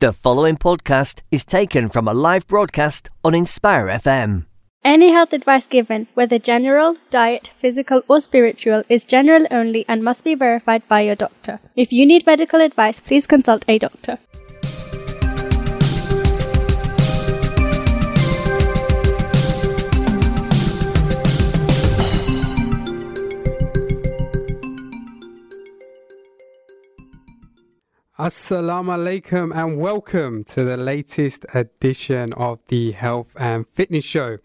The following podcast is taken from a live broadcast on Inspire FM. Any health advice given, whether general, diet, physical, or spiritual, is general only and must be verified by your doctor. If you need medical advice, please consult a doctor. Assalamu alaikum and welcome to the latest edition of the Health and Fitness Show.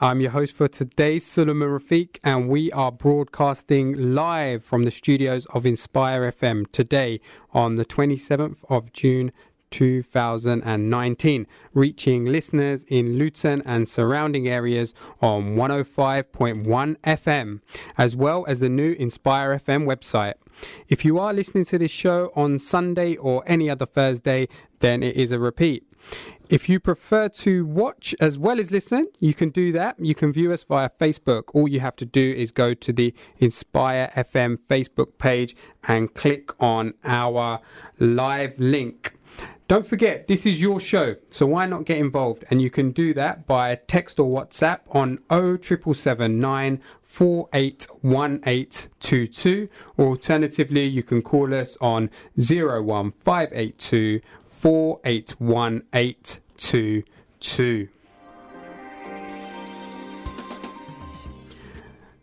I'm your host for today, Suleiman Rafiq, and we are broadcasting live from the studios of Inspire FM today on the 27th of June 2019, reaching listeners in Luton and surrounding areas on 105.1 FM, as well as the new Inspire FM website. If you are listening to this show on Sunday or any other Thursday, then it is a repeat. If you prefer to watch as well as listen, you can do that. You can view us via Facebook. All you have to do is go to the Inspire FM Facebook page and click on our live link. Don't forget, this is your show, so why not get involved? And you can do that by text or WhatsApp on 07779 481822 or alternatively you can call us on 01582 481822.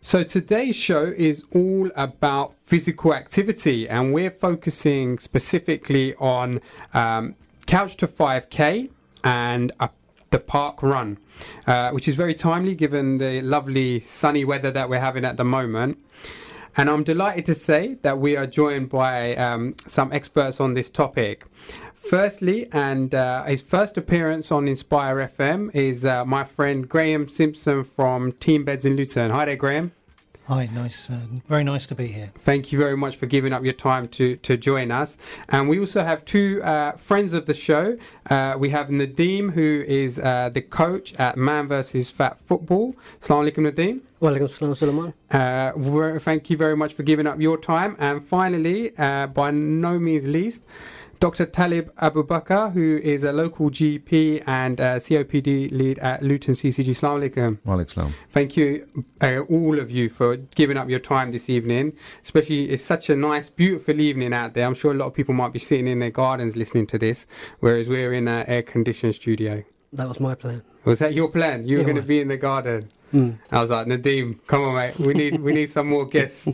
So today's show is all about physical activity, and we're focusing specifically on um, Couch to 5K and a, the park run, uh, which is very timely given the lovely sunny weather that we're having at the moment. And I'm delighted to say that we are joined by um, some experts on this topic. Firstly, and uh, his first appearance on Inspire FM is uh, my friend Graham Simpson from Team Beds in Luton. Hi there, Graham. Hi, nice, uh, very nice to be here. Thank you very much for giving up your time to, to join us. And we also have two uh, friends of the show. Uh, we have Nadeem, who is uh, the coach at Man vs. Fat Football. Assalamu alaikum, Nadeem. Walaikum salam, Sulaiman. Uh, thank you very much for giving up your time. And finally, uh, by no means least, Dr. Talib Abu Bakr, who is a local GP and uh, COPD lead at Luton CCG. Assalamu alaikum. Walaikum. Thank you, uh, all of you, for giving up your time this evening. Especially, it's such a nice, beautiful evening out there. I'm sure a lot of people might be sitting in their gardens listening to this, whereas we're in an air conditioned studio. That was my plan. Was that your plan? You were going to be in the garden. Mm. I was like, Nadeem, come on, mate. We need we need some more guests.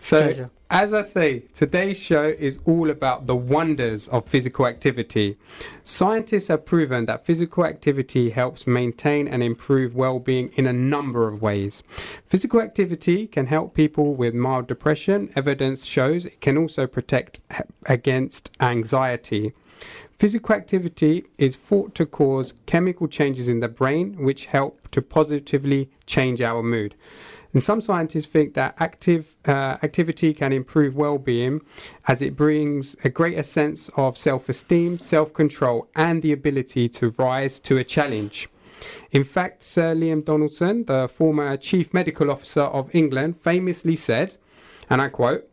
So, Pleasure. as I say, today's show is all about the wonders of physical activity. Scientists have proven that physical activity helps maintain and improve well-being in a number of ways. Physical activity can help people with mild depression. Evidence shows it can also protect against anxiety. Physical activity is thought to cause chemical changes in the brain which help to positively change our mood. And some scientists think that active uh, activity can improve well-being as it brings a greater sense of self-esteem, self-control and the ability to rise to a challenge. In fact, Sir Liam Donaldson, the former Chief Medical Officer of England, famously said, and I quote,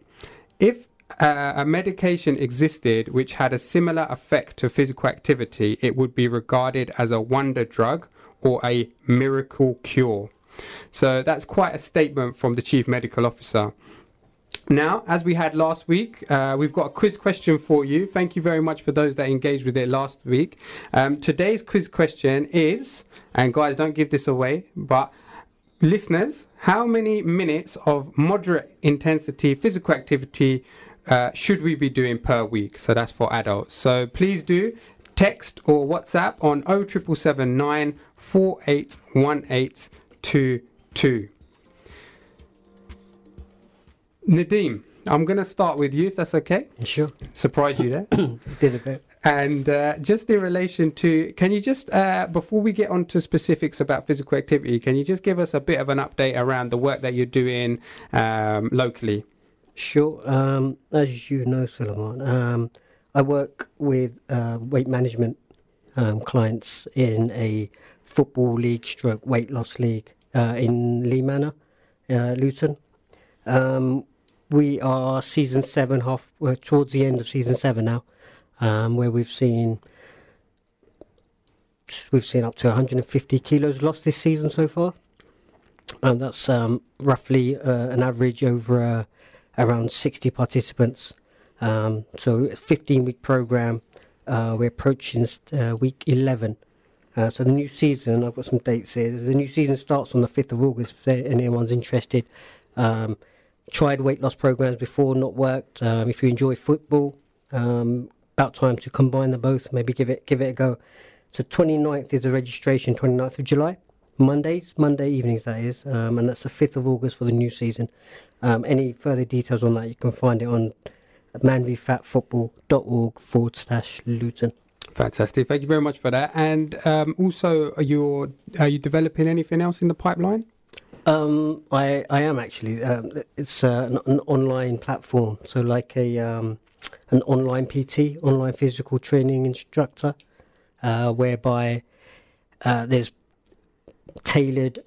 if uh, a medication existed which had a similar effect to physical activity, it would be regarded as a wonder drug or a miracle cure. So that's quite a statement from the chief medical officer. Now, as we had last week, uh, we've got a quiz question for you. Thank you very much for those that engaged with it last week. Um, today's quiz question is, and guys, don't give this away, but listeners, how many minutes of moderate intensity physical activity uh, should we be doing per week? So that's for adults. So please do text or WhatsApp on 07779 481822. Nadeem, I'm going to start with you if that's okay. Sure. Surprise you there. Did a bit. And uh, just in relation to, can you just, uh, before we get on to specifics about physical activity, can you just give us a bit of an update around the work that you're doing um, locally? Sure. Um, as you know, Suleiman, um, I work with uh, weight management um, clients in a football league stroke weight loss league uh, in Lea Manor, uh, Luton. Um, we are season seven, half we're towards the end of season seven now, um, where we've seen we've seen up to 150 kilos lost this season so far, and that's um, roughly uh, an average over uh, around 60 participants. Um, so, 15 week program. Uh, we're approaching uh, week 11. Uh, so the new season, I've got some dates here. The new season starts on the 5th of August. If anyone's interested, um, tried weight loss programs before, not worked. Um, if you enjoy football, um, about time to combine them both. Maybe give it give it a go. So 29th is the registration. 29th of July, Mondays, Monday evenings that is, um, and that's the 5th of August for the new season. Um, any further details on that, you can find it on manvfatfootball.org forward slash Luton. Fantastic. Thank you very much for that. And um, also, are you are you developing anything else in the pipeline? Um, I I am actually. Um, it's uh, an, an, online platform, so like a um, an online PT, online physical training instructor, uh, whereby uh, there's tailored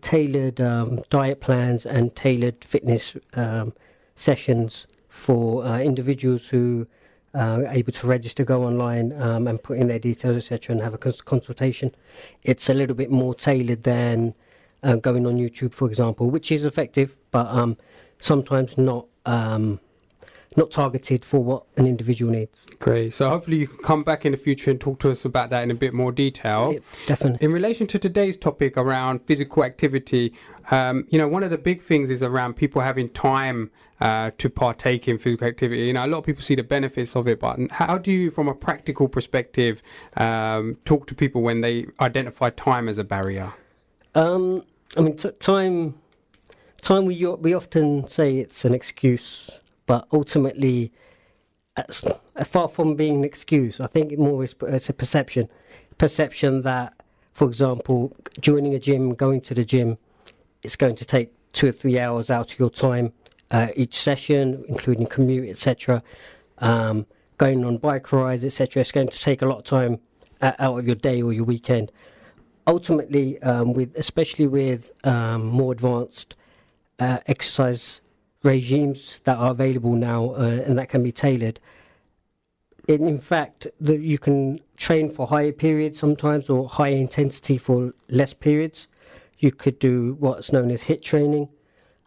tailored um, diet plans and tailored fitness um, sessions for uh, individuals who uh, able to register, go online um, and put in their details, etc., and have a cons- consultation. It's a little bit more tailored than uh, going on YouTube, for example, which is effective, but um, sometimes not um, not targeted for what an individual needs. Great. So hopefully you can come back in the future and talk to us about that in a bit more detail. Yeah, definitely. In relation to today's topic around physical activity, um, you know, one of the big things is around people having time uh, to partake in physical activity. You know, a lot of people see the benefits of it, but how do you, from a practical perspective, um, talk to people when they identify time as a barrier? Um, I mean, t- time. Time we we often say it's an excuse, but ultimately, far from being an excuse, I think it more is it's a perception. Perception that, for example, joining a gym, going to the gym, it's going to take two or three hours out of your time uh, each session, including commute, etc. Um, going on bike rides, etc. It's going to take a lot of time uh, out of your day or your weekend. Ultimately, um, with especially with um, more advanced uh, exercise regimes that are available now uh, and that can be tailored. In, in fact, the, you can train for higher periods sometimes or higher intensity for less periods. You could do what's known as HIIT training.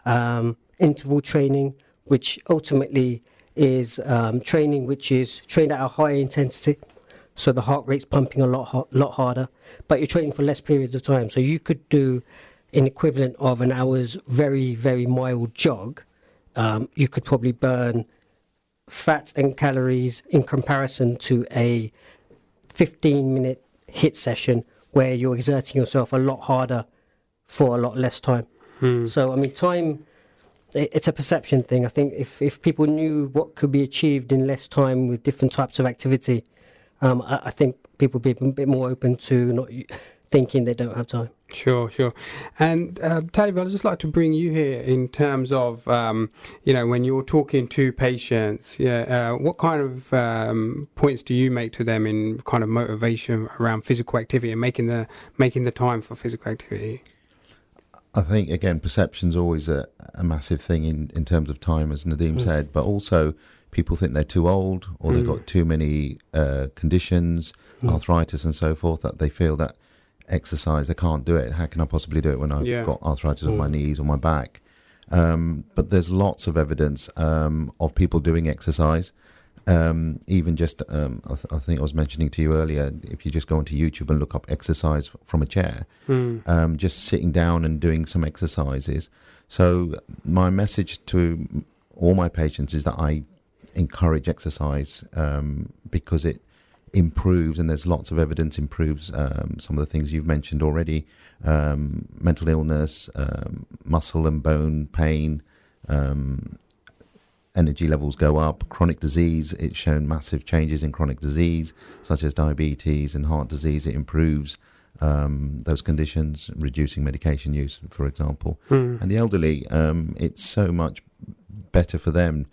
Um, interval training, which ultimately is um, training which is trained at a higher intensity. So the heart rate's pumping a lot, lot harder, but you're training for less periods of time. So you could do an equivalent of an hour's very, very mild jog. Um, you could probably burn fat and calories in comparison to a 15 minute HIIT session where you're exerting yourself a lot harder for a lot less time. Hmm. So, I mean, time it's a perception thing. I think if, if people knew what could be achieved in less time with different types of activity, um, I, I, think people would be a bit more open to not thinking they don't have time. Sure, sure. And uh, Talib, I'd just like to bring you here in terms of, um, you know, when you're talking to patients, yeah, uh, what kind of um, points do you make to them in kind of motivation around physical activity and making the making the time for physical activity? I think again, perception's always a, a massive thing in, in terms of time, as Nadeem mm. said. But also, people think they're too old or mm. they've got too many uh, conditions, mm. arthritis and so forth, that they feel that exercise they can't do it. How can I possibly do it when I've yeah. got arthritis on my mm. knees or my back? Um, but there's lots of evidence um, of people doing exercise um, even just, um, I, th- I, think I was mentioning to you earlier, if you just go onto YouTube and look up exercise from a chair, mm. um, just sitting down and doing some exercises. So, my message to all my patients is that I encourage exercise um, because it improves, and there's lots of evidence improves um, some of the things you've mentioned already um, mental illness, muscle and bone pain. Um, energy levels go up. Chronic disease, it's shown massive changes in chronic disease, such as diabetes and heart disease. It improves um, those conditions, reducing medication use, for example. Mm. And the elderly, um, it's so much better for them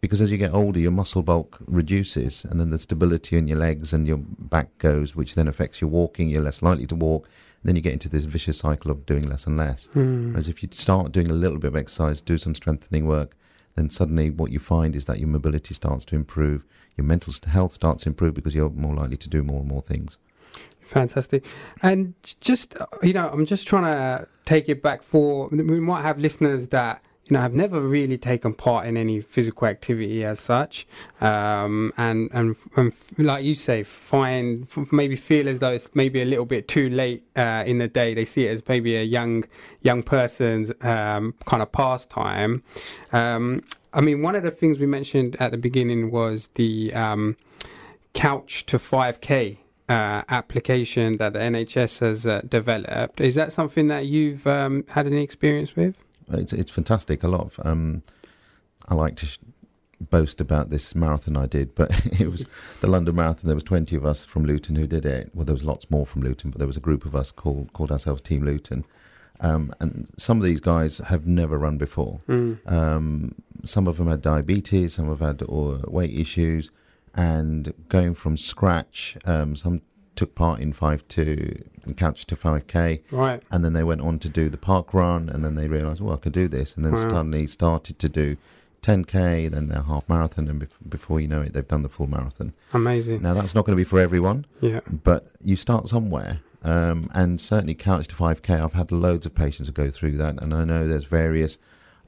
because as you get older, your muscle bulk reduces, and then the stability in your legs and your back goes, which then affects your walking. You're less likely to walk. Then you get into this vicious cycle of doing less and less. Mm. Whereas if you start doing a little bit of exercise, do some strengthening work, then suddenly what you find is that your mobility starts to improve, your mental health starts to improve because you're more likely to do more and more things. Fantastic. And just, uh, you know, I'm just trying to take it back for, we might have listeners that, you know, have never really taken part in any physical activity as such. Um, and, and, and like you say, find, maybe feel as though it's maybe a little bit too late uh, in the day. They see it as maybe a young, young person's um, kind of pastime. Um, I mean, one of the things we mentioned at the beginning was the um, couch to 5K uh, application that the NHS has uh, developed. Is that something that you've um, had any experience with? It's it's fantastic. A lot of um, I like to sh- boast about this marathon I did, but it was the London Marathon. There was twenty of us from Luton who did it. Well, there was lots more from Luton, but there was a group of us called called ourselves Team Luton. Um, and some of these guys have never run before. Mm. Um, some of them had diabetes, some have had uh, weight issues, and going from scratch. Um, some took part in five to couch to five k, Right. and then they went on to do the park run, and then they realised, well, I could do this, and then Wow. suddenly started to do 10k, then their half marathon, and bef- before you know it, they've done the full marathon. Amazing. Now that's not going to be for everyone, Yeah. but you start somewhere. Um, and certainly couch to 5k, I've had loads of patients who go through that, and I know there's various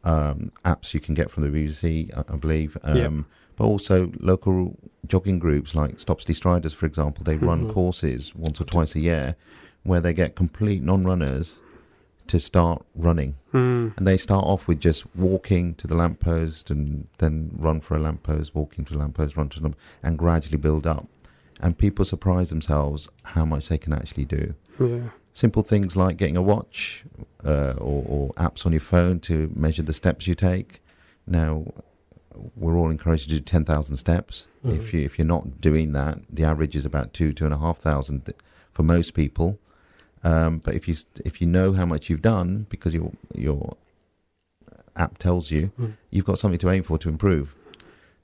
um, apps you can get from the BBC, I, I believe. Um, Yeah. But also local jogging groups like Stopsley Striders, for example, they run Mhm. courses once or twice a year where they get complete non-runners to start running, Mm. and they start off with just walking to the lamppost and then run for a lamppost, walking to the lamppost, run to them, and gradually build up. And people surprise themselves how much they can actually do. Yeah. Simple things like getting a watch uh, or, or apps on your phone to measure the steps you take. Now, we're all encouraged to do 10,000 steps. Mhm. If, you, if you're not doing that, the average is about two, two and a half thousand th- for most people. Um, but if you if you know how much you've done because your your app tells you, Mm. you've got something to aim for to improve.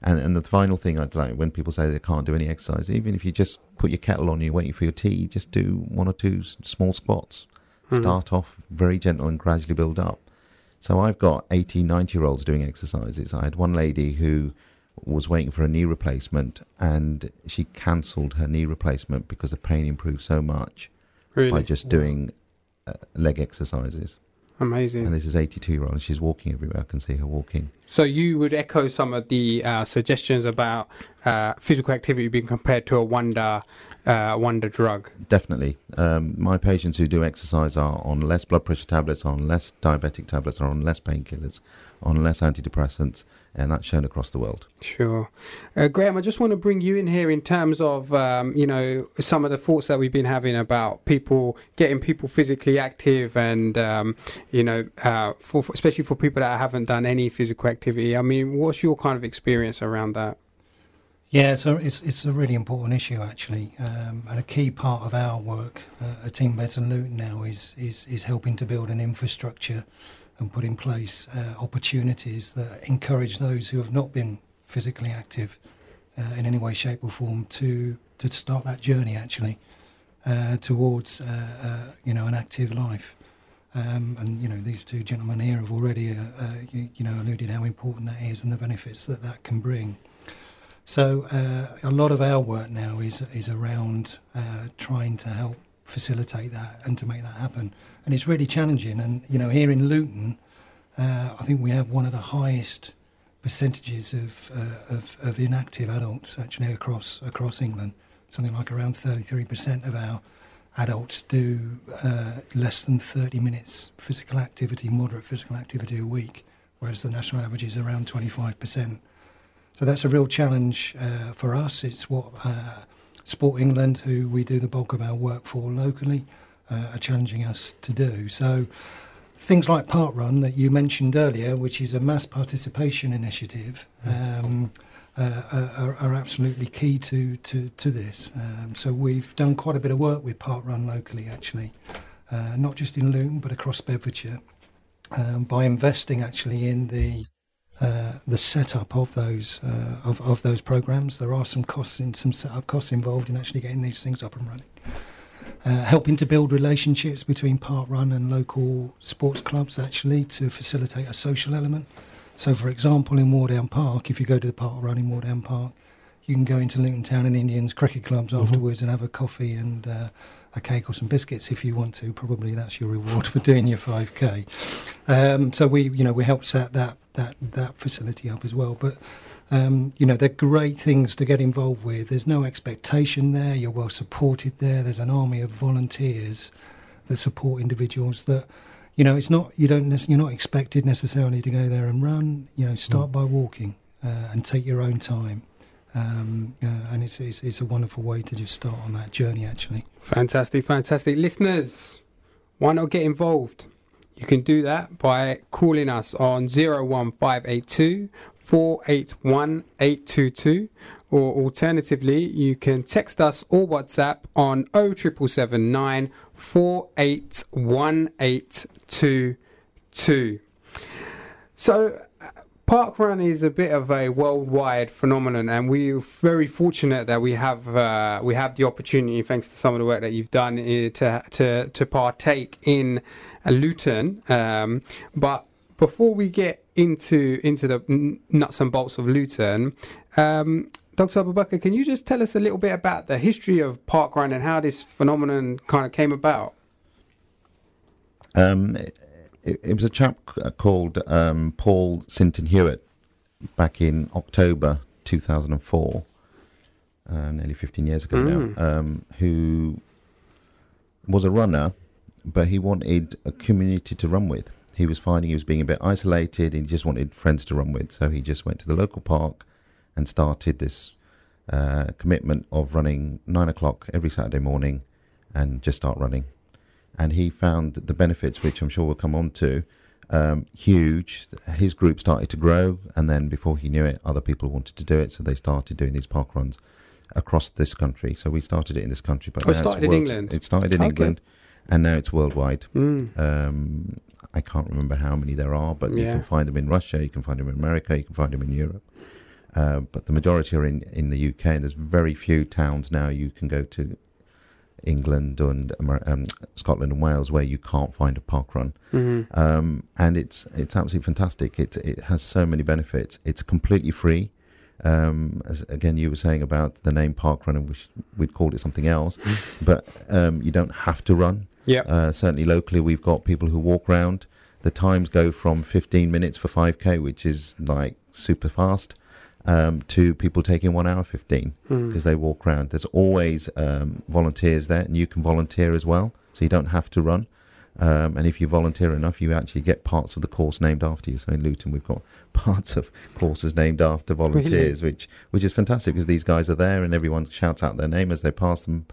And and the final thing I'd like when people say they can't do any exercise, even if you just put your kettle on and you're waiting for your tea, just do one or two small squats. Mhm. Start off very gentle and gradually build up. So I've got 80, 90 year olds doing exercises. I had one lady who was waiting for a knee replacement and she cancelled her knee replacement because the pain improved so much Really. by just doing uh, leg exercises. Amazing. And this is 82 year old and she's walking everywhere. I can see her walking. So you would echo some of the uh, suggestions about uh, physical activity being compared to a wonder, uh, wonder drug. Definitely. Um, my patients who do exercise are on less blood pressure tablets, on less diabetic tablets, are on less painkillers, on less antidepressants, and that's shown across the world. Sure, uh, Graham. I just want to bring you in here in terms of um, you know some of the thoughts that we've been having about people getting people physically active, and um, you know, uh, for, especially for people that haven't done any physical activity. I mean, what's your kind of experience around that? Yeah, so it's it's a really important issue actually, um, and a key part of our work uh, at Team Beds and Luton now is is is helping to build an infrastructure and put in place uh, opportunities that encourage those who have not been physically active uh, in any way, shape, or form to to start that journey actually uh, towards uh, uh, you know an active life. Um, and you know these two gentlemen here have already you, you know alluded how important that is and the benefits that that can bring. So uh, a lot of our work now is is around uh, trying to help facilitate that and to make that happen. And it's really challenging. And you know, here in Luton, uh, I think we have one of the highest percentages of, uh, of of inactive adults actually across across England. Something like around thirty three percent of our adults do uh, less than 30 minutes physical activity, moderate physical activity a week, whereas the national average is around 25%. So that's a real challenge uh, for us. It's what uh, Sport England, who we do the bulk of our work for locally, uh, are challenging us to do. So things like Park Run that you mentioned earlier, which is a mass participation initiative, um, uh, are, are absolutely key to, to, to this. Um, so we've done quite a bit of work with Park Run locally, actually, uh, not just in Luton but across Bedfordshire, um, by investing actually in the uh, the setup of those uh, of, of those programs. There are some costs in some setup costs involved in actually getting these things up and running. Uh, helping to build relationships between Park Run and local sports clubs actually to facilitate a social element. So, for example, in Wardown Park, if you go to the Park Run in Wardown Park, you can go into Luton Town and Indians cricket clubs afterwards and have a coffee and uh, a cake or some biscuits if you want to. Probably that's your reward for doing your 5k. Um, so we, you know, we helped set that that that facility up as well. But um, you know, they're great things to get involved with. There's no expectation there. You're well supported there. There's an army of volunteers that support individuals that. You know, it's not you don't you're not expected necessarily to go there and run. You know, start mm. by walking uh, and take your own time. Um, uh, and it's, it's, it's a wonderful way to just start on that journey. Actually, fantastic, fantastic, listeners. Why not get involved? You can do that by calling us on 01582 481 822 or alternatively you can text us or WhatsApp on 07779 481822. So Parkrun is a bit of a worldwide phenomenon, and we're very fortunate that we have uh, we have the opportunity, thanks to some of the work that you've done, uh, to to to partake in Luton. Um, but before we get into into the nuts and bolts of Luton, um, Dr. Abubakar, can you just tell us a little bit about the history of parkrun and how this phenomenon kind of came about? Um, it, it was a chap called um, Paul Sinton Hewitt back in October 2004, uh, nearly 15 years ago mm. now, um, who was a runner, but he wanted a community to run with. He was finding he was being a bit isolated and he just wanted friends to run with. So he just went to the local park and started this uh, commitment of running nine o'clock every Saturday morning and just start running and he found the benefits, which I'm sure we'll come on to, um, huge. His group started to grow, and then before he knew it, other people wanted to do it, so they started doing these park runs across this country. So we started it in this country, but oh, it started in England. It started in okay. England, and now it's worldwide. Mm. Um, I can't remember how many there are, but yeah. you can find them in Russia, you can find them in America, you can find them in Europe. Uh, but the majority are in, in the UK, and there's very few towns now you can go to England and um, Scotland and Wales where you can't find a park run, mm-hmm. um, and it's it's absolutely fantastic. It it has so many benefits. It's completely free. Um, as, again, you were saying about the name park run, and we we'd called it something else, mm-hmm. but um, you don't have to run. Yeah. Uh, certainly locally, we've got people who walk around. The times go from 15 minutes for 5k, which is like super fast, um, to people taking one hour 15 because mm. they walk around. There's always um, volunteers there, and you can volunteer as well, so you don't have to run. Um, and if you volunteer enough, you actually get parts of the course named after you. So in Luton, we've got parts of courses named after volunteers, really? which which is fantastic because these guys are there, and everyone shouts out their name as they pass them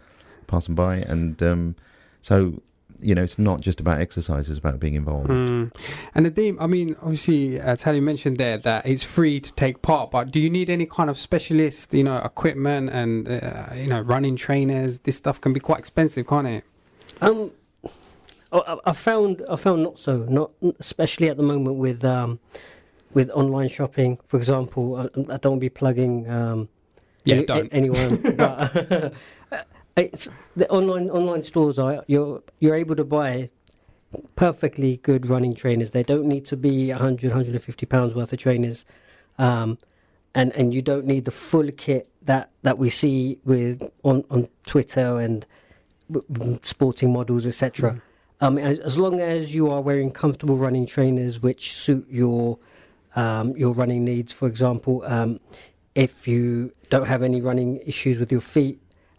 pass them by. And um, so you know, it's not just about exercise; it's about being involved. Mm. And Nadeem, I mean, obviously, as Tally mentioned there, that it's free to take part. But do you need any kind of specialist, you know, equipment and uh, you know, running trainers? This stuff can be quite expensive, can't it? Um, I, found I found not so, not especially at the moment with um, with online shopping. For example, I, I don't be plugging. Um, yeah, any, don't. anyone. but, it's the online online stores are you're you're able to buy perfectly good running trainers. They don't need to be 100, 150 pounds worth of trainers, um, and and you don't need the full kit that, that we see with on, on Twitter and sporting models, etc. Mm. Um, as, as long as you are wearing comfortable running trainers which suit your um, your running needs, for example, um, if you don't have any running issues with your feet,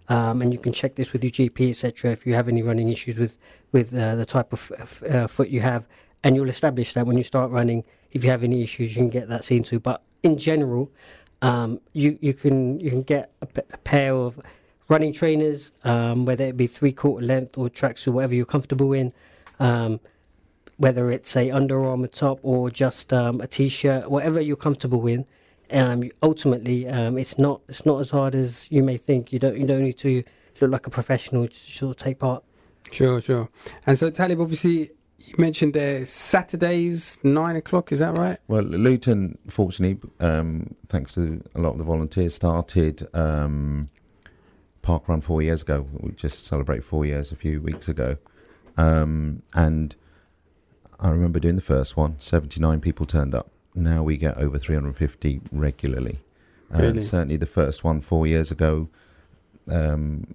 um, and you can check this with your GP, etc. If you have any running issues with with uh, the type of uh, foot you have, and you'll establish that when you start running. If you have any issues, you can get that seen to. But in general, um, you you can you can get a, pair of running trainers, um, whether it be three quarter length or tracks or whatever you're comfortable in. Um, whether it's a Under Armour top or just um, a t-shirt, whatever you're comfortable with, um, ultimately, um, it's not it's not as hard as you may think. You don't you don't need to look like a professional to sort of take part. Sure, sure. And so, Talib, obviously, you mentioned there Saturdays nine o'clock. Is that right? Well, Luton, fortunately, um, thanks to a lot of the volunteers, started um, Park Run four years ago. We just celebrated four years a few weeks ago, um, and I remember doing the first one. Seventy nine people turned up now we get over 350 regularly. Uh, really? And certainly the first one four years ago, um,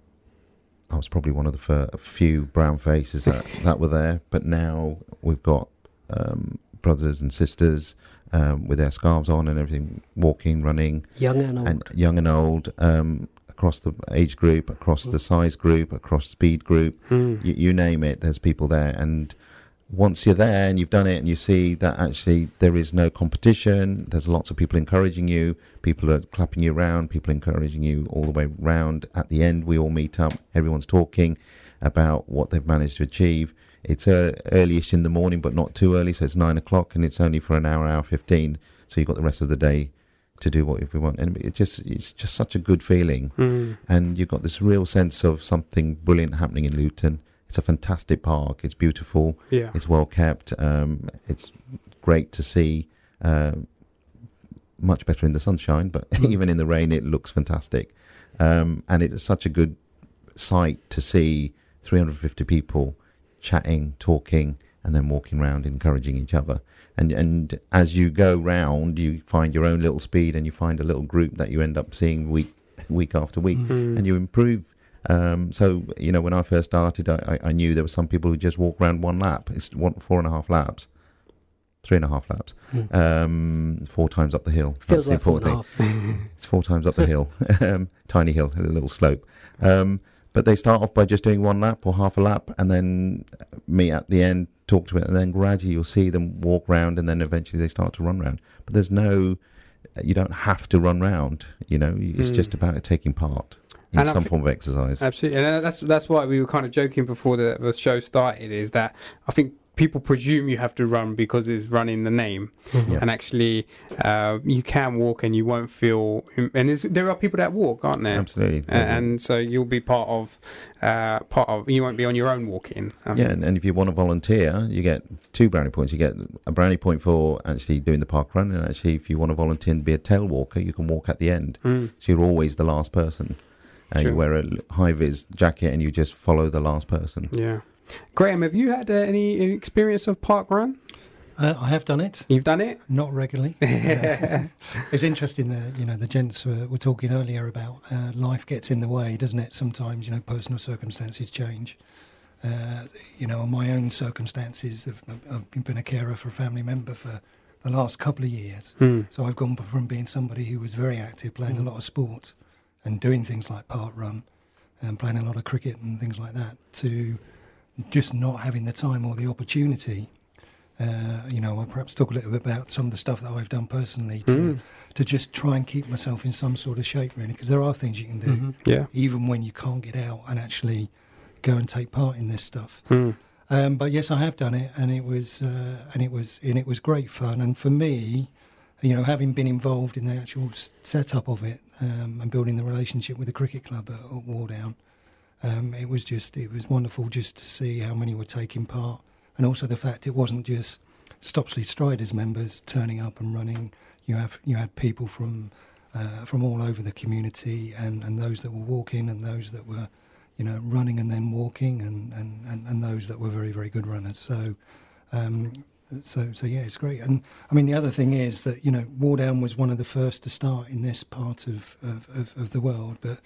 I was probably one of the fir- few brown faces that, that were there. But now we've got um, brothers and sisters um, with their scarves on and everything, walking, running, Young and old. and young and old, um, across the age group, across the size group, across speed group, Mm. you, you name it. There's people there, and once you're there and you've done it, and you see that actually there is no competition. There's lots of people encouraging you. People are clapping you around. People encouraging you all the way round. At the end, we all meet up. Everyone's talking about what they've managed to achieve. It's uh, early-ish in the morning, but not too early. So it's nine o'clock, and it's only for an hour, hour fifteen. So you've got the rest of the day to do what if we want. And it just it's just such a good feeling Mm. and you've got this real sense of something brilliant happening in Luton. It's a fantastic park. It's beautiful. Yeah. It's well kept. Um, it's great to see. Um much better in the sunshine, but even in the rain, it looks fantastic. Um, and it's such a good sight to see 350 people chatting, talking, and then walking around, encouraging each other. And and as you go round, you find your own little speed, and you find a little group that you end up seeing week week after week, Mm. and you improve. Um, so you know, when I first started, I, I- knew there were some people who just walk around one lap. It's one four and a half laps, three and a half laps, Mm. um, four times up the hill. Feels That's the like four important thing. It's four times up the hill, um, tiny hill, a little slope. Um, but they start off by just doing one lap or half a lap, and then me at the end, talk to it, and then gradually you'll see them walk round, and then eventually they start to run round. But there's no, you don't have to run round. You know, it's Mm. just about taking part in And some thi- form of exercise. Absolutely, and that's that's why we were kind of joking before the, the show started. Is that I think people presume you have to run because it's running the name, Yeah. and actually uh, you can walk and you won't feel. And there are people that walk, aren't there? Absolutely. A- And so you'll be part of uh, part of. You won't be on your own walking. I Yeah, and, and if you want to volunteer, you get two brownie points. You get a brownie point for actually doing the park run, and actually, if you want to volunteer and be a tail walker, you can walk at the end. Mm. So you're always the last person. Uh, you wear a high vis jacket and you just follow the last person. Yeah. Graham, have you had uh, any experience of park run? Uh, I have done it, You've done it. not regularly. Uh, it's interesting that you know the gents were, were talking earlier about uh, life gets in the way, doesn't it? Sometimes you know personal circumstances change. Uh, you know, my own circumstances, I've, I've been a carer for a family member for the last couple of years. Hmm. So I've gone from being somebody who was very active, playing a lot of sport and doing things like park run and playing a lot of cricket and things like that, to just not having the time or the opportunity. Uh, you know, I'll perhaps talk a little bit about some of the stuff that I've done personally to, Mm. to just try and keep myself in some sort of shape, really, because there are things you can do, Mhm. Yeah. even when you can't get out and actually go and take part in this stuff. Hmm. Um, but yes, I have done it, and it was uh, and it was and it was great fun. And for me, you know, having been involved in the actual setup of it um, and building the relationship with the cricket club at, at Wardown, um, it was just it was wonderful just to see how many were taking part, and also the fact it wasn't just Stopsley Striders members turning up and running. You have you had people from uh, from all over the community, and, and those that were walking, and those that were you know, running and then walking, and, and, and, and those that were very, very good runners. So, um, so, so yeah, it's great. And I mean, the other thing is that you know, Wardown was one of the first to start in this part of of, of, of the world, but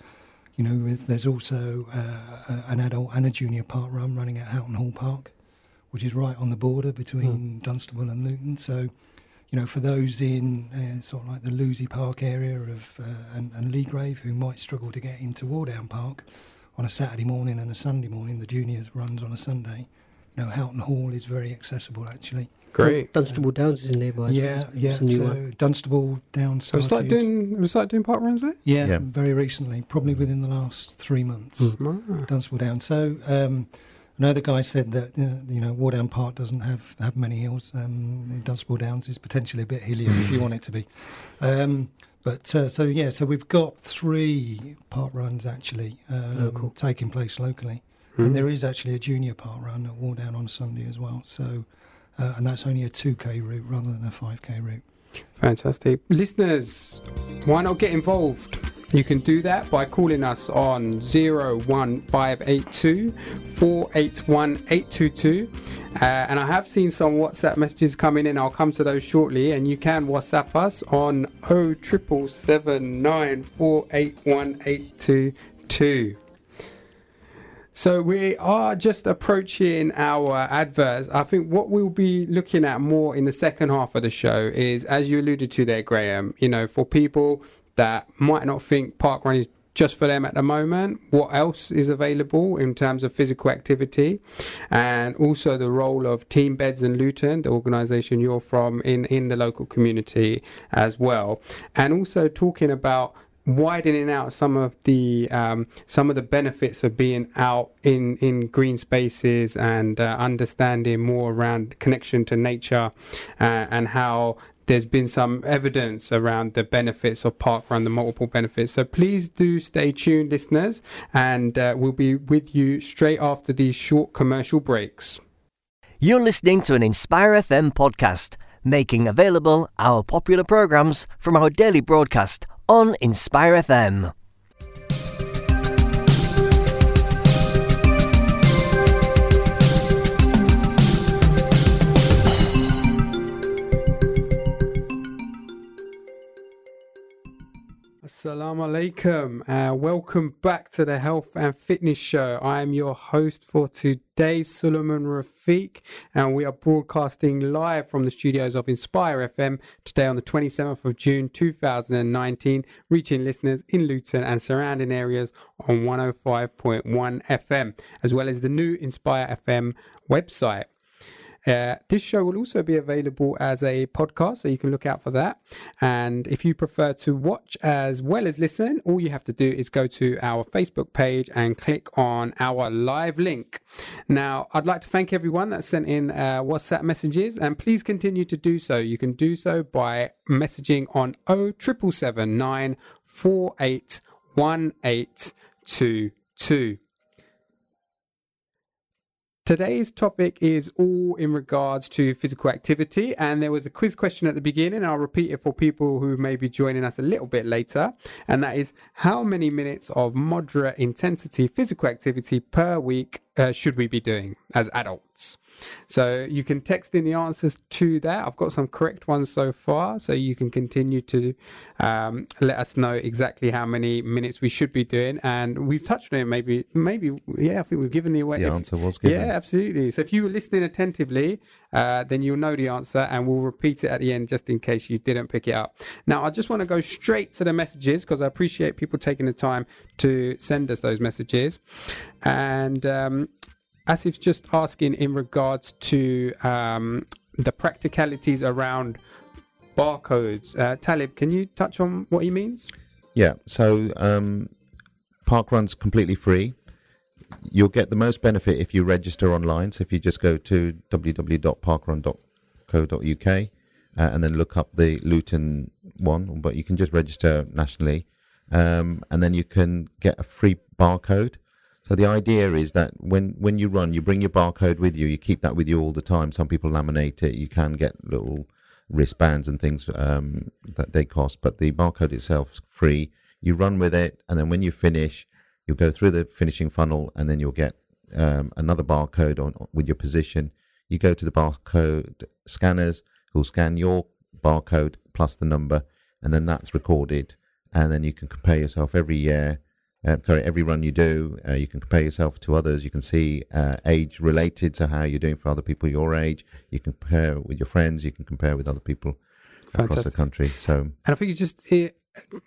you know, there's, also uh, an adult and a junior park run running at Houghton Hall Park, which is right on the border between Dunstable and Luton. So. You know, for those in uh, sort of like the Lewsey Park area of uh, and, and Leagrave who might struggle to get into Wardown Park, on a Saturday morning and a Sunday morning. The juniors runs on a Sunday. You know, Houghton Hall is very accessible actually. Great. Dunstable Downs is nearby. yeah, It's yeah. So one. Dunstable Downs. So we started. started doing we started doing park runs there. yeah, Yeah. very recently, probably within the last three months. Mm. Ah. Dunstable Downs. So um, another guy said that uh, you know Wardown Park doesn't have have many hills. Um, Dunstable Downs is potentially a bit hillier if you want it to be. Um, but uh, so yeah, so we've got three park runs actually um, Local. taking place locally, Hmm. and there is actually a junior park run at Wardown on Sunday as well. So. Uh, and that's only a 2k route rather than a 5k route. Fantastic. Listeners, why not get involved? You can do that by calling us on 01582 481 822. Uh, and I have seen some WhatsApp messages coming in. I'll come to those shortly. And you can WhatsApp us on 07779 481 822. So we are just approaching our adverts. I think what we'll be looking at more in the second half of the show is, as you alluded to there, Graham. You know, for people that might not think parkrun is just for them at the moment. What else is available in terms of physical activity, and also the role of Team Beds and Luton, the organisation you're from, in in the local community as well, and also talking about widening out some of the um, some of the benefits of being out in in green spaces and uh, understanding more around connection to nature uh, and how there's been some evidence around the benefits of parkrun, the multiple benefits. So please do stay tuned, listeners, and uh, we'll be with you straight after these short commercial breaks. You're listening to an Inspire FM podcast, making available our popular programs from our daily broadcast on Inspire FM. Assalamu alaikum. Uh, welcome back to the Health and Fitness Show. I am your host for today, Suleiman Rafiq, and we are broadcasting live from the studios of Inspire FM today on the 27th of June 2019, reaching listeners in Luton and surrounding areas on 105.1 FM, as well as the new Inspire FM website. Uh, this show will also be available as a podcast, so you can look out for that. And if you prefer to watch as well as listen, all you have to do is go to our Facebook page and click on our live link. Now, I'd like to thank everyone that sent in uh, WhatsApp messages, and please continue to do so. You can do so by messaging on 07779 481822. Today's topic is all in regards to physical activity, and there was a quiz question at the beginning. I'll repeat it for people who may be joining us a little bit later, and that is how many minutes of moderate intensity physical activity per week uh, should we be doing as adults? So you can text in the answers to that. I've got some correct ones so far, so you can continue to um, let us know exactly how many minutes we should be doing. And we've touched on it. Maybe, maybe, yeah. I think we've given the away. The if- answer was given. Yeah, absolutely. So if you were listening attentively, uh, then you'll know the answer, and we'll repeat it at the end just in case you didn't pick it up. Now, I just want to go straight to the messages because I appreciate people taking the time to send us those messages. And um, Asif's just asking in regards to um, the practicalities around barcodes. Uh, Talib, can you touch on what he means? Yeah, so um, Parkrun's completely free. You'll get the most benefit if you register online. So if you just go to www.parkrun.co.uk uh, and then look up the Luton one, but you can just register nationally. Um, and then you can get a free barcode. So the idea is that when, when you run, you bring your barcode with you. You keep that with you all the time. Some people laminate it. You can get little wristbands and things um, that they cost, but the barcode itself is free. You run with it, and then when you finish, you'll go through the finishing funnel, and then you'll get um, another barcode on with your position. You go to the barcode scanners, who'll scan your barcode plus the number, and then that's recorded, and then you can compare yourself every year. Uh, sorry, every run you do, uh, you can compare yourself to others. You can see uh, age related to how you're doing for other people your age. You can compare with your friends. You can compare with other people across the country. So And I think it's just it,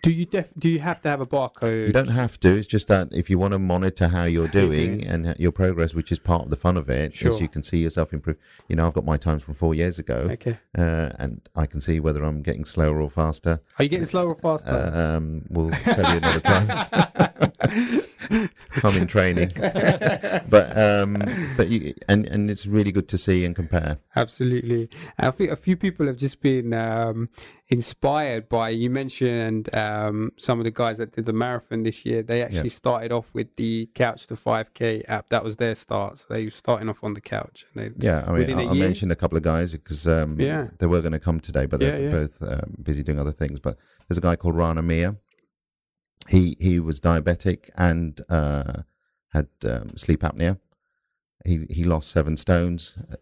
do you def, do you have to have a barcode? you don't have to. It's just that if you want to monitor how you're How you doing doing. and your progress, which is part of the fun of it, Sure. is you can see yourself improve. You know, I've got my times from four years ago, Okay. uh, and I can see whether I'm getting slower or faster. Are you getting slower or faster? Uh, um, we'll tell you another time. I'm in training, but um, but you, and and it's really good to see and compare. Absolutely. I think a few people have just been um, inspired by you mentioned um, some of the guys that did the marathon this year. They actually Yeah. started off with the Couch to 5K app. That was their start. So they were starting off on the couch. And they, Yeah, I mean, I, I, mentioned a couple of guys because um, Yeah. they were going to come today, but they're Yeah, yeah. both um, busy doing other things. But there's a guy called Rana Mia. He he was diabetic and uh, had um, sleep apnea. He he lost seven stones uh,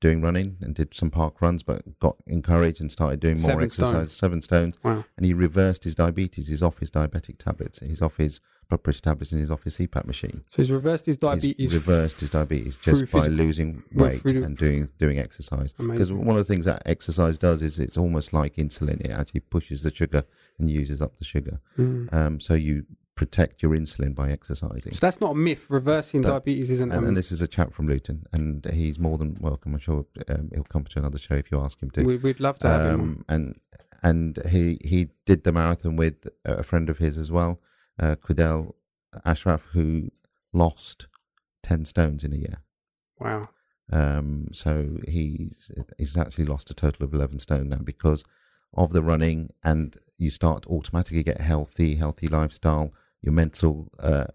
doing running and did some park runs, but got encouraged and started doing more Seven exercise. stones. Seven stones, Wow. and he reversed his diabetes. He's off his diabetic tablets. He's off his blood pressure tablets in his office CPAP machine. So he's reversed his diabetes. He's reversed his diabetes just by physical- losing weight through- and doing doing exercise. Because one of the things that exercise does is it's almost like insulin. It actually pushes the sugar and uses up the sugar. Mm. Um, so you protect your insulin by exercising. So that's not a myth. Reversing That- diabetes isn't. And, um, and this is a chap from Luton, and he's more than welcome. I'm sure um, he'll come to another show if you ask him to. we, we'd love to have him. Um, and and he he did the marathon with a friend of his as well, uh, Kudel Ashraf, who lost ten stones in a year. Wow. Um, so he's he's actually lost a total of eleven stone now because of the running, and you start to automatically get healthy, healthy lifestyle. Your mental uh,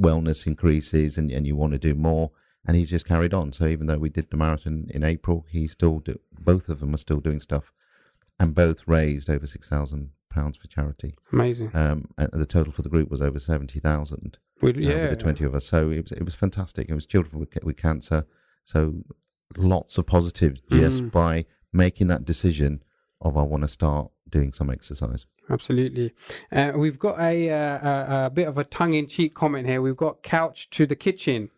wellness increases, and, and you want to do more. And he's just carried on. So even though we did the marathon in April, he's still do, both of them are still doing stuff, and both raised over six thousand pounds for charity. Amazing. Um, and the total for the group was over seventy thousand uh, yeah. with the 20 of us. So it was, it was fantastic. It was children with, with cancer. So lots of positives just Mm. by making that decision of I want to start doing some exercise. Absolutely. Uh, we've got a, uh, a, a bit of a tongue in cheek comment here. We've got couch to the kitchen.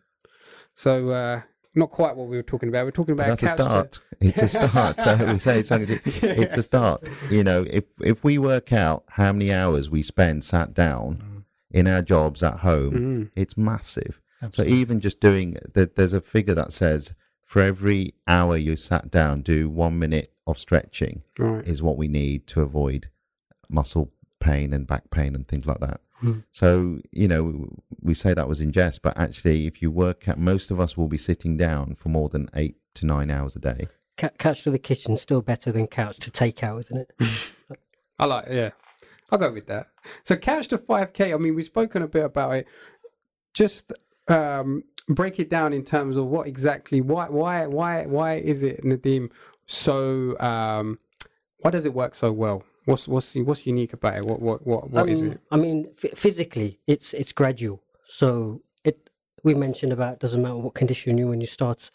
So, uh, not quite what we were talking about. We're talking But about that's a couch to- start. It's a start. so we say it's, it's a start. You know, if if we work out how many hours we spend sat down in our jobs at home, Mm. it's massive. Absolutely. So even just doing that, there's a figure that says for every hour you sat down, do one minute of stretching Right. is what we need to avoid muscle pain and back pain and things like that. Hmm. So you know we say that was in jest, but actually, if you work out, most of us will be sitting down for more than eight to nine hours a day. Ca- couch to the kitchen still better than couch to take out, isn't it? I like, yeah, I'll go with that. So, couch to 5K, I mean, we've spoken a bit about it. Just um, break it down in terms of what exactly, why, why, why, why is it, Nadim, so, um, why does it work so well? What's what's what's unique about it? What what what what is Um, it? I mean, f- physically, it's it's gradual. So it we mentioned about doesn't matter what condition you're in. When you start,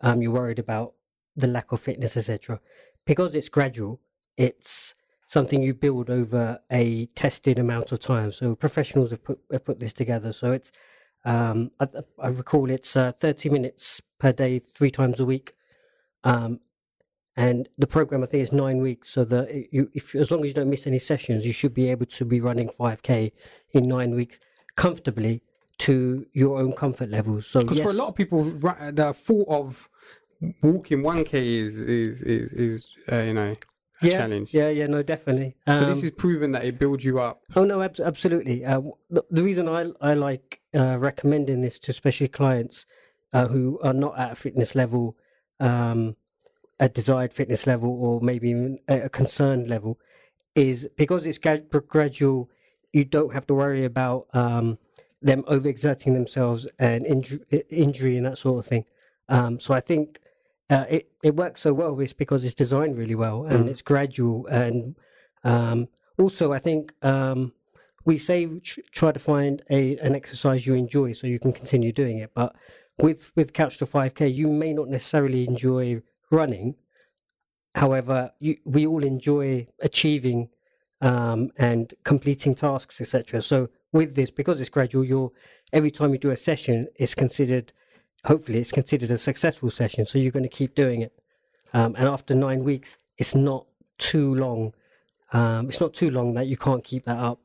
um, you're worried about the lack of fitness, etc. Because it's gradual, it's something you build over a tested amount of time. So professionals have put have put this together. So it's um, I, I recall it's uh, 30 minutes per day, three times a week. Um, and the program I think is nine weeks, so that you, if as long as you don't miss any sessions, you should be able to be running 5k in nine weeks comfortably to your own comfort levels. So Because yes, for a lot of people, the thought of walking 1k is is is is uh, you know a yeah, challenge. yeah, yeah, no, definitely. So this Um, is proven that it builds you up. Oh no, abs- absolutely. Uh, the, the reason I I like uh, recommending this to especially clients uh, who are not at a fitness level, um, a desired fitness level, or maybe even a, concerned level, is because it's gradual. You don't have to worry about um, them overexerting themselves and inju- injury and that sort of thing. Um, so I think uh, it it works so well is because it's designed really well and Mm. it's gradual and um, also I think um, we say try to find a an exercise you enjoy so you can continue doing it. But with with Couch to Five K, you may not necessarily enjoy running. However, you, we all enjoy achieving um, and completing tasks, etc. So with this, because it's gradual, you're every time you do a session, it's considered. Hopefully, it's considered a successful session. So you're going to keep doing it. Um, and after nine weeks, it's not too long. Um, it's not too long that you can't keep that up.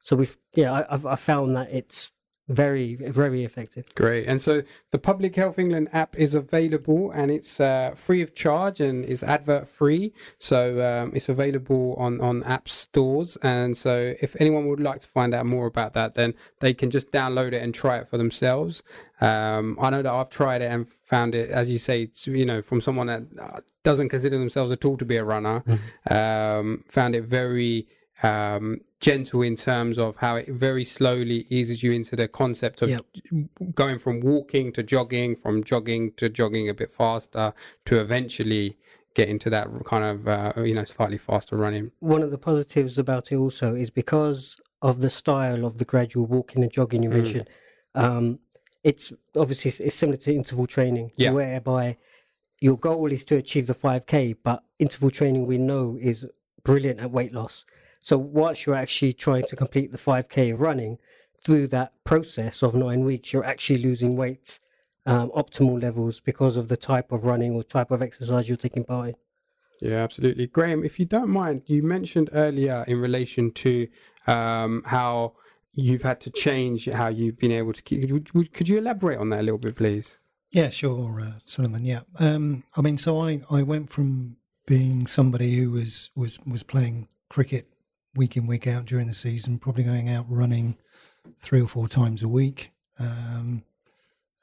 So we've yeah, I, I've I found that it's very very effective. Great. And so the Public Health England app is available and it's uh, free of charge and is advert free. So um, it's available on, on app stores. And so if anyone would like to find out more about that, then they can just download it and try it for themselves. Um, I know that I've tried it and found it, as you say, you know, from someone that uh, doesn't consider themselves at all to be a runner, um, found it very um, gentle in terms of how it very slowly eases you into the concept of Yep. going from walking to jogging, from jogging to jogging a bit faster, to eventually get into that kind of uh, you know slightly faster running. One of the positives about it also is because of the style of the gradual walking and jogging you Mm. mentioned. Um, it's obviously it's similar to interval training, Yeah. whereby your goal is to achieve the 5k, but interval training we know is brilliant at weight loss. So whilst you're actually trying to complete the 5k running, through that process of nine weeks, you're actually losing weight um, optimal levels because of the type of running or type of exercise you're taking part in. Yeah, absolutely. Graham, if you don't mind, you mentioned earlier in relation to um, how you've had to change how you've been able to keep. Could, could you elaborate on that a little bit, please? Yeah, sure, uh, Suleiman. Yeah, um, I mean, so I, I went from being somebody who was was was playing cricket week in week out during the season, probably going out running three or four times a week, um,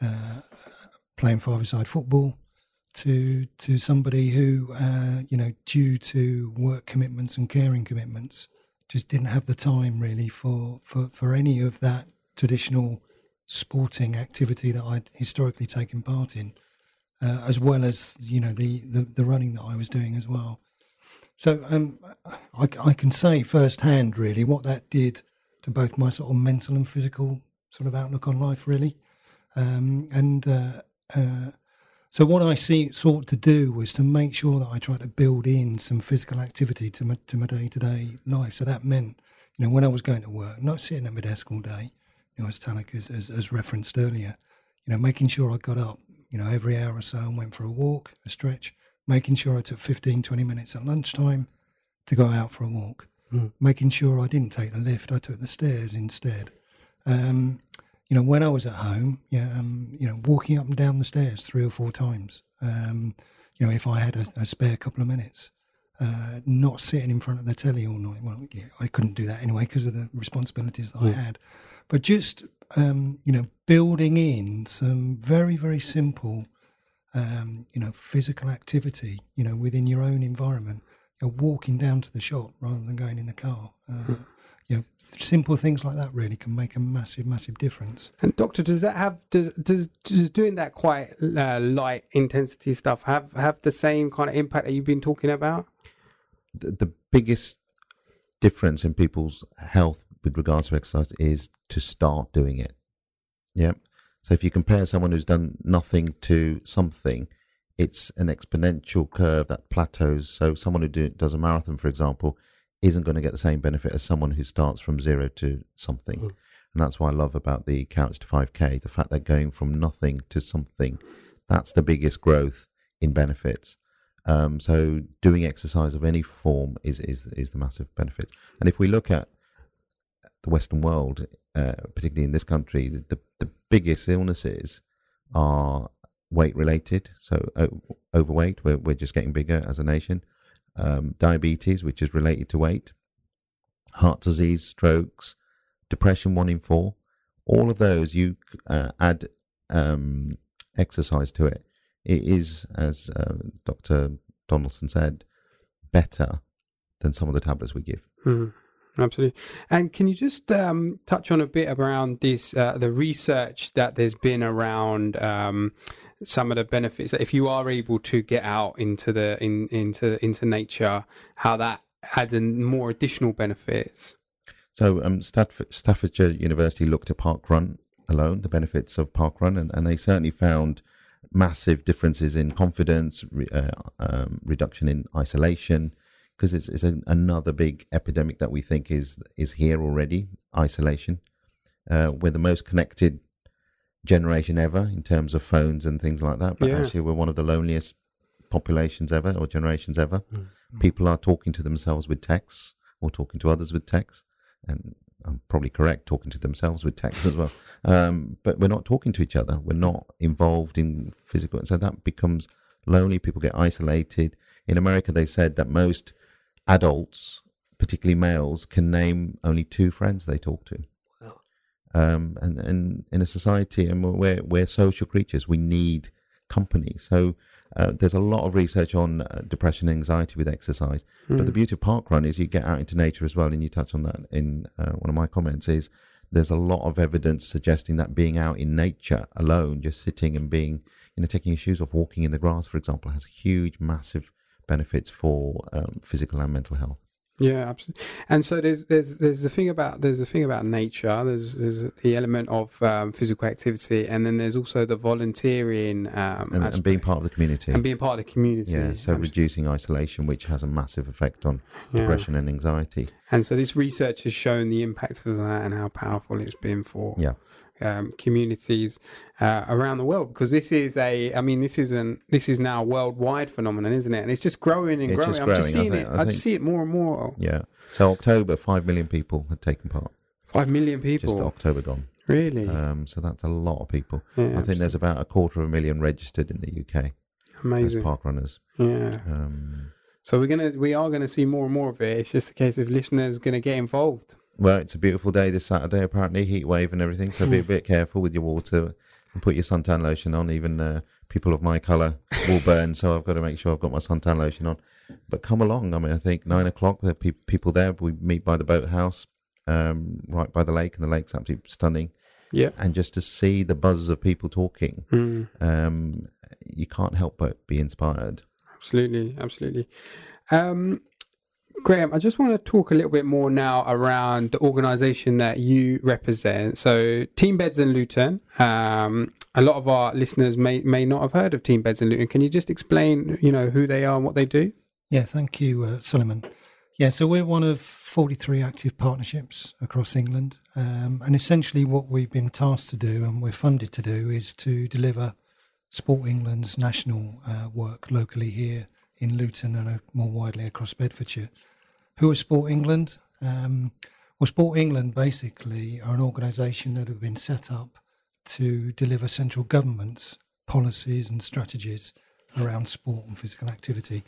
uh, playing five-a-side football, to to somebody who, uh, you know, due to work commitments and caring commitments, just didn't have the time really for for, for any of that traditional sporting activity that I'd historically taken part in, uh, as well as you know the, the, the running that I was doing as well. So um, I, I can say firsthand really what that did to both my sort of mental and physical sort of outlook on life really, um, and uh, uh, so what I see, sought to do was to make sure that I tried to build in some physical activity to my to my day to day life. So that meant, you know, when I was going to work, not sitting at my desk all day, you know, as Talak has, has, has referenced earlier, you know, making sure I got up, you know, every hour or so and went for a walk, a stretch, making sure I took 15, 20 minutes at lunchtime to go out for a walk, mm. making sure I didn't take the lift, I took the stairs instead. Um, you know, when I was at home, yeah, um, you know, walking up and down the stairs three or four times. Um, you know, if I had a, a spare couple of minutes, uh, not sitting in front of the telly all night. Well, yeah, I couldn't do that anyway because of the responsibilities that mm. I had. But just um, you know, building in some very very simple, um, you know, physical activity. You know, within your own environment. You're walking down to the shop rather than going in the car. Uh, mm you know, simple things like that really can make a massive, massive difference. And doctor, does that have does does, does doing that quite uh, light intensity stuff have have the same kind of impact that you've been talking about? The, the biggest difference in people's health with regards to exercise is to start doing it. Yeah. So if you compare someone who's done nothing to something, it's an exponential curve that plateaus. So someone who do, does a marathon, for example, isn't going to get the same benefit as someone who starts from zero to something. Mm. And that's what I love about the Couch to 5K the fact that going from nothing to something, that's the biggest growth in benefits. Um, so doing exercise of any form is, is, is the massive benefit. And if we look at the Western world, uh, particularly in this country, the, the biggest illnesses are weight related. So overweight, we're, we're just getting bigger as a nation um, diabetes, which is related to weight, heart disease, strokes, depression, one in four. All of those, you uh, add um, exercise to it. It is, as uh, Dr. Donaldson said, better than some of the tablets we give. Mm-hmm. Absolutely. And can you just um, touch on a bit around this, uh, the research that there's been around um, some of the benefits that if you are able to get out into the in into into nature, how that adds in more additional benefits. So um, Stafford, Staffordshire University looked at park run alone, the benefits of park run, and, and they certainly found massive differences in confidence, re, uh, um, reduction in isolation, because it's, it's a, another big epidemic that we think is is here already. Isolation. Uh, we're the most connected generation ever in terms of phones and things like that. But yeah. actually, we're one of the loneliest populations ever or generations ever. Mm-hmm. People are talking to themselves with texts or talking to others with texts. And I'm probably correct, talking to themselves with text as well. Um, but we're not talking to each other. We're not involved in physical. And so that becomes lonely. People get isolated. In America, they said that most adults, particularly males, can name only two friends they talk to. Um, and, and in a society, and we're, we're social creatures, we need company. So uh, there's a lot of research on uh, depression and anxiety with exercise. Mm. But the hmm. beauty of park run is you get out into nature as well, and you touch on that in uh, one of my comments. Is there's a lot of evidence suggesting that being out in nature alone, just sitting and being, you know, taking your shoes off, walking in the grass, for example, has a huge, massive benefits for um, physical and mental health. Yeah, absolutely. And so there's there's there's the thing about there's the thing about nature. There's there's the element of um, physical activity, and then there's also the volunteering um, and, and being part of the community. and being part of the community. yeah, so Absolutely. reducing isolation, which has a massive effect on Yeah. depression and anxiety. And so this research has shown the impact of that and how powerful it's been for Yeah. Um, communities uh, around the world. Because this is a, I mean, this isn't, this is now a worldwide phenomenon, isn't it? And it's just growing and It's growing. just I'm just growing, I seeing think- it. I I, think- just see it more and more. Yeah. So October, five million people had taken part. Five million people. Just October gone. really? Um, so that's a lot of people. yeah, I think there's about a quarter of a million registered in the UK as amazing. park runners. Yeah. Um, So we're gonna, we are gonna see more and more of it. It's just a case of listeners gonna get involved. Well, it's a beautiful day this Saturday, apparently, heat wave and everything. So be a bit careful with your water and put your suntan lotion on. Even uh, people of my colour will burn, so I've got to make sure I've got my suntan lotion on. But come along. I mean, I think nine o'clock, there are pe- people there. We meet by the boathouse, um, right by the lake, and the lake's absolutely stunning. Yeah. And just to see the buzz of people talking, Mm. um, you can't help but be inspired. Absolutely, absolutely. Um, Graham, I just want to talk a little bit more now around the organisation that you represent. So, Team Beds and Luton. Um, a lot of our listeners may may not have heard of Team Beds and Luton. Can you just explain, you know, who they are and what they do? Yeah, thank you, uh, Suleiman. Yeah, so we're one of 43 active partnerships across England. Um, and essentially, what we've been tasked to do and we're funded to do is to deliver Sport England's national uh, work locally here in Luton and more widely across Bedfordshire. who are Sport England? Um, well, Sport England basically are an organisation that have been set up to deliver central government's policies and strategies around sport and physical activity.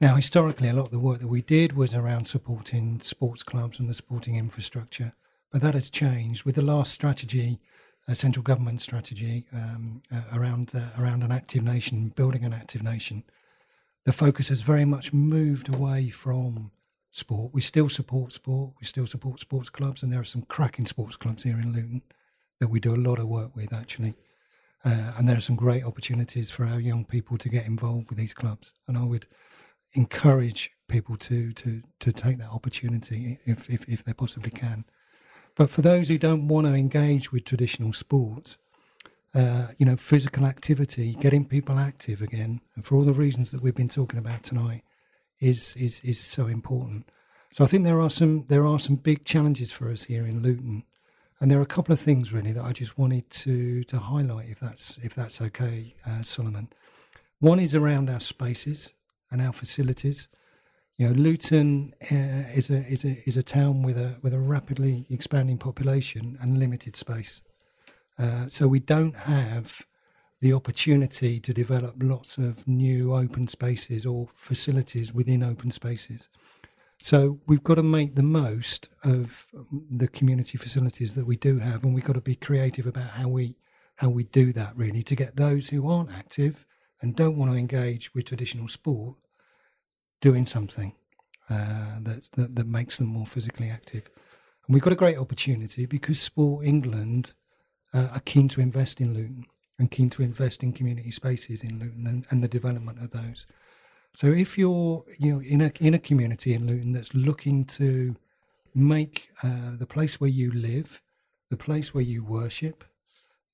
Now, historically, a lot of the work that we did was around supporting sports clubs and the sporting infrastructure, but that has changed with the last strategy, a central government strategy um, uh, around uh, around an active nation, building an active nation. The focus has very much moved away from sport. We still support sport. We still support sports clubs, and there are some cracking sports clubs here in Luton that we do a lot of work with actually. Uh, and there are some great opportunities for our young people to get involved with these clubs. And I would encourage people to to to take that opportunity if if, if they possibly can. But for those who don't want to engage with traditional sport, uh, you know, physical activity, getting people active again, and for all the reasons that we've been talking about tonight, is is is so important. So I think there are some there are some big challenges for us here in Luton, and there are a couple of things really that I just wanted to to highlight, if that's if that's okay, uh, Solomon. One is around our spaces and our facilities. You know, Luton uh, is a is a is a town with a with a rapidly expanding population and limited space. Uh, so we don't have the opportunity to develop lots of new open spaces or facilities within open spaces. So we've got to make the most of the community facilities that we do have, and we've got to be creative about how we how we do that really to get those who aren't active and don't want to engage with traditional sport doing something uh, that that makes them more physically active. And we've got a great opportunity because Sport England uh, are keen to invest in Luton and keen to invest in community spaces in Luton and, and the development of those. So if you're you know in a in a community in Luton that's looking to make uh, the place where you live, the place where you worship,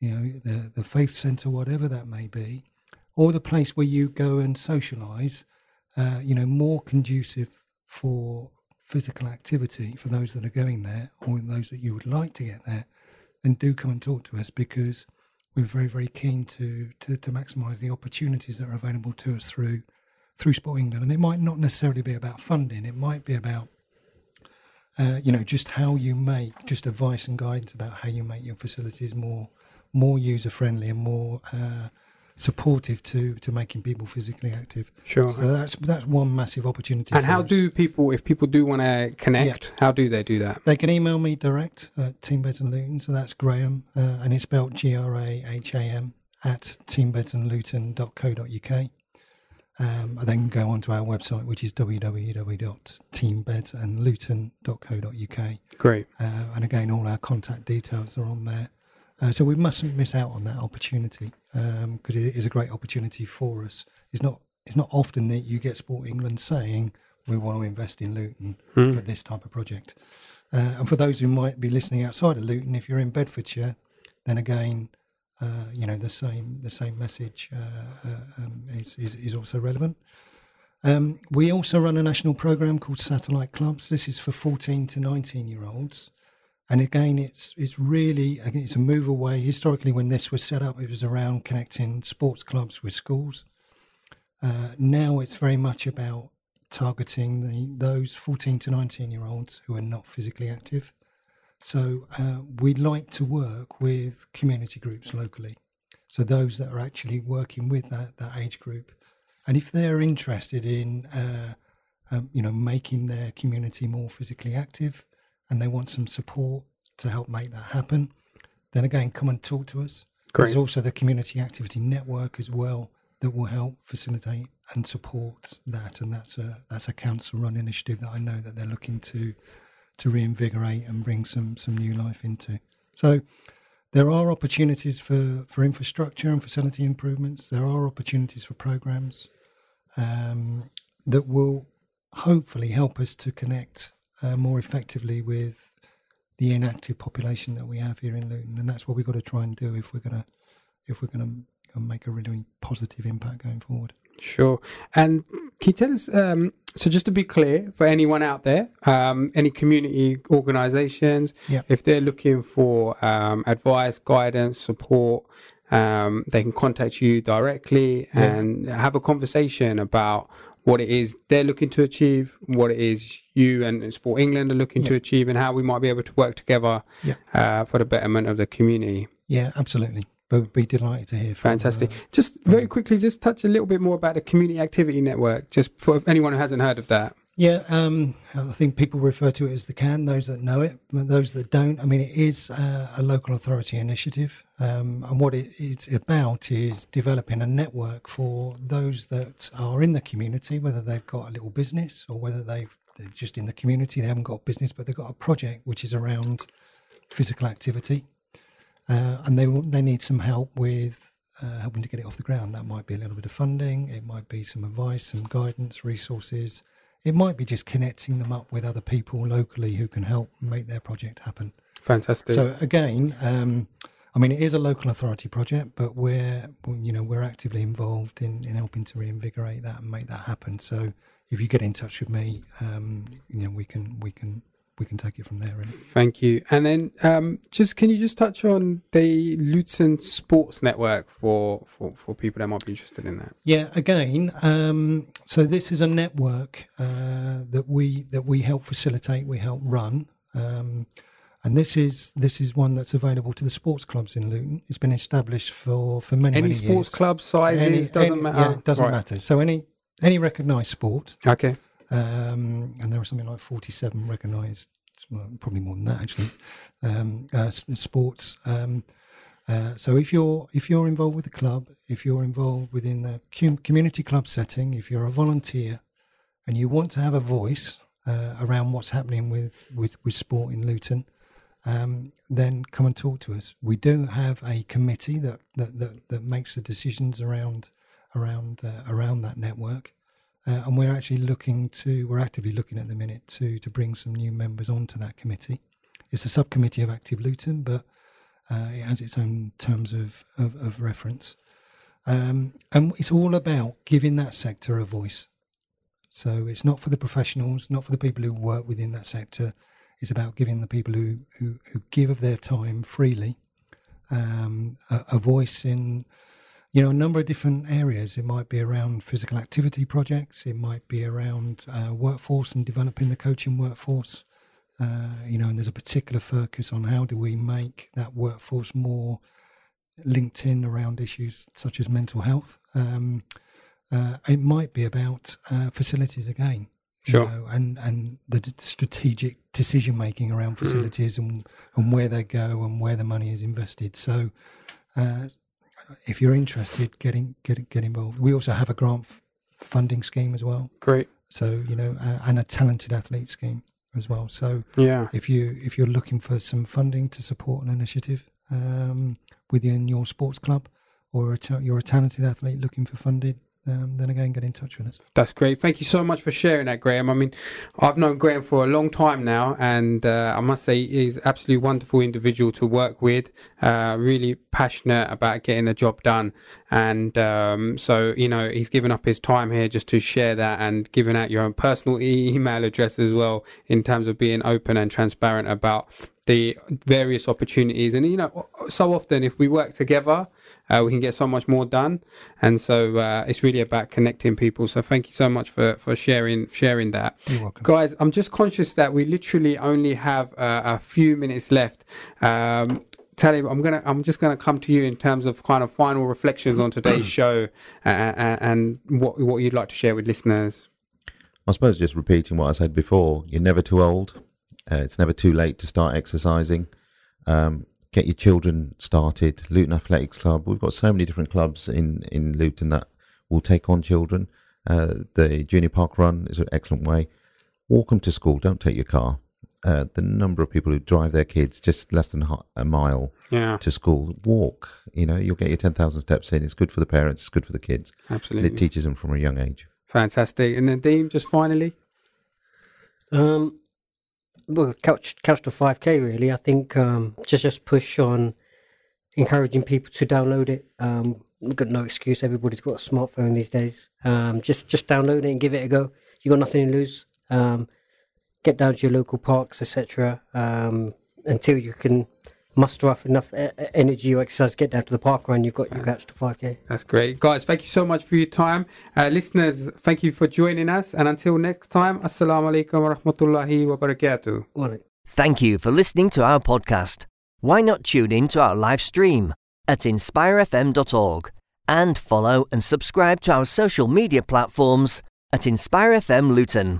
you know the the faith centre, whatever that may be, or the place where you go and socialise, uh, you know more conducive for physical activity for those that are going there or those that you would like to get there, then do come and talk to us because we're very very keen to to, to maximise the opportunities that are available to us through through Sport England. And it might not necessarily be about funding, it might be about, uh, you know, just how you make, just advice and guidance about how you make your facilities more more user friendly and more uh, supportive to, to making people physically active. Sure. So that's that's one massive opportunity. And how us. do people, if people do want to connect, how do they do that? They can email me direct at Team and Luton, so that's Graham, uh, and it's spelled G R A H A M at teambedsandluton.co.uk. Um, and then go onto our website, which is www.teambedsandluton.co.uk. Great. Uh, and again, all our contact details are on there. Uh, so we mustn't miss out on that opportunity because it is a great opportunity for us. It's not it's not often that you get Sport England saying we want to invest in Luton Hmm. for this type of project. Uh, and for those who might be listening outside of Luton, if you're in Bedfordshire, then again, uh, you know the same the same message uh, uh, um, is, is is also relevant. Um, we also run a national program called Satellite Clubs. This is for 14 to 19 year olds, and again, it's it's really again, it's a move away. Historically, when this was set up, it was around connecting sports clubs with schools. Uh, now it's very much about targeting the those 14 to 19 year olds who are not physically active. So uh, we'd like to work with community groups locally. So those that are actually working with that, that age group, and if they're interested in, uh, um, you know, making their community more physically active, and they want some support to help make that happen, then again, come and talk to us. Great. There's also the community activity network as well that will help facilitate and support that, and that's a that's a council-run initiative that I know that they're looking to to reinvigorate and bring some some new life into. So there are opportunities for for infrastructure and facility improvements. There are opportunities for programs um, that will hopefully help us to connect uh, more effectively with the inactive population that we have here in Luton, and that's what we've got to try and do if we're gonna if we're gonna make a really positive impact going forward. Sure. And can you tell us? Um, so, just to be clear, for anyone out there, um, any community organisations, Yeah. if they're looking for um, advice, guidance, support, um, they can contact you directly Yeah. and have a conversation about what it is they're looking to achieve, what it is you and Sport England are looking to achieve, and how we might be able to work together Yeah. uh, for the betterment of the community. Yeah, absolutely. We'd be delighted to hear from Fantastic. uh, Just very quickly, just touch a little bit more about the Community Activity Network, just for anyone who hasn't heard of that. Yeah, um, I think people refer to it as the CAN, those that know it, but those that don't, I mean, it is uh, a local authority initiative. Um, and what it, it's about is developing a network for those that are in the community, whether they've got a little business or whether they've, they're just in the community, they haven't got a business, but they've got a project which is around physical activity. Uh, and they, they need some help with uh, helping to get it off the ground. That might be a little bit of funding, it might be some advice, some guidance, resources. It might be just connecting them up with other people locally who can help make their project happen. Fantastic. So again, um, I mean, it is a local authority project, but we're you know we're actively involved in, in helping to reinvigorate that and make that happen. So if you get in touch with me, um, you know we can we can we can take it from there. Really. Thank you. And then, um, just can you just touch on the Luton Sports Network for, for, for people that might be interested in that? Yeah, again, um, so this is a network uh, that we that we help facilitate, we help run, um, and this is this is one that's available to the sports clubs in Luton. It's been established for for many Any many sports years. club sizes Any- doesn't any- matter. Yeah, it doesn't Right. matter. So any any recognised sport, Okay. Um, and there are something like forty seven recognised, well, probably more than that actually, um, uh, sports. Um, uh, so if you're if you're involved with the club, if you're involved within the community club setting, if you're a volunteer, and you want to have a voice uh, around what's happening with, with, with sport in Luton, um, then come and talk to us. We do have a committee that that, that, that makes the decisions around around uh, around that network, uh, and we're actually looking to we're actively looking at the minute to to bring some new members onto that committee. It's a subcommittee of Active Luton, but uh, it has its own terms of, of, of reference. Um, and it's all about giving that sector a voice. So it's not for the professionals, not for the people who work within that sector. It's about giving the people who, who, who give of their time freely um, a, a voice in, you know, a number of different areas. It might be around physical activity projects. It might be around uh, workforce and developing the coaching workforce. Uh, you know, and there's a particular focus on how do we make that workforce more linked in around issues such as mental health. Um, uh, it might be about uh, facilities again, Sure. you know, and and the d- strategic decision making around facilities and and where they go and where the money is invested. So, uh, if you're interested, getting get get involved. We also have a grant f- funding scheme as well. Great. So you know, uh, and a talented athlete scheme as well. So Yeah. if you if you're looking for some funding to support an initiative um, within your sports club, or a ta- you're a talented athlete looking for funding, um, then again, get in touch with us. That's great. Thank you so much for sharing that, Graham. I mean, I've known Graham for a long time now, and uh, I must say he's absolutely wonderful individual to work with. Uh, really passionate about getting the job done, and um, so you know he's given up his time here just to share that and giving out your own personal e- email address as well in terms of being open and transparent about the various opportunities. And you know, so often if we work together uh, we can get so much more done. And so uh, it's really about connecting people. So thank you so much for, for sharing sharing that. You're welcome. Guys, I'm just conscious that we literally only have uh, a few minutes left. Um, Talib, I'm gonna, I'm just gonna come to you in terms of kind of final reflections on today's show and, and what what you'd like to share with listeners. I suppose just repeating what I said before, you're never too old. Uh, it's never too late to start exercising. Um, get your children started. Luton Athletics Club. We've got so many different clubs in, in Luton that will take on children. Uh, the Junior Park Run is an excellent way. Walk them to school. Don't take your car. Uh, the number of people who drive their kids just less than a mile yeah. to school, walk. You know, you'll get your 10,000 steps in. It's good for the parents, it's good for the kids. Absolutely. And it teaches them from a young age. Fantastic. And then, Dean, just finally? Um, well, couch couch to five k really. I think um, just just push on encouraging people to download it. Um, we've got no excuse. Everybody's got a smartphone these days. Um, just just download it and give it a go. You got nothing to lose. Um, get down to your local parks, etc. Um, until you can muster up enough energy or exercise get down to the park run, you've got your couch to 5k. That's great. Guys, thank you so much for your time. Uh, listeners, thank you for joining us. And until next time, Assalamu alaikum wa rahmatullahi wa barakatuh. Thank you for listening to our podcast. Why not tune in to our live stream at inspirefm.org and follow and subscribe to our social media platforms at InspireFM Luton.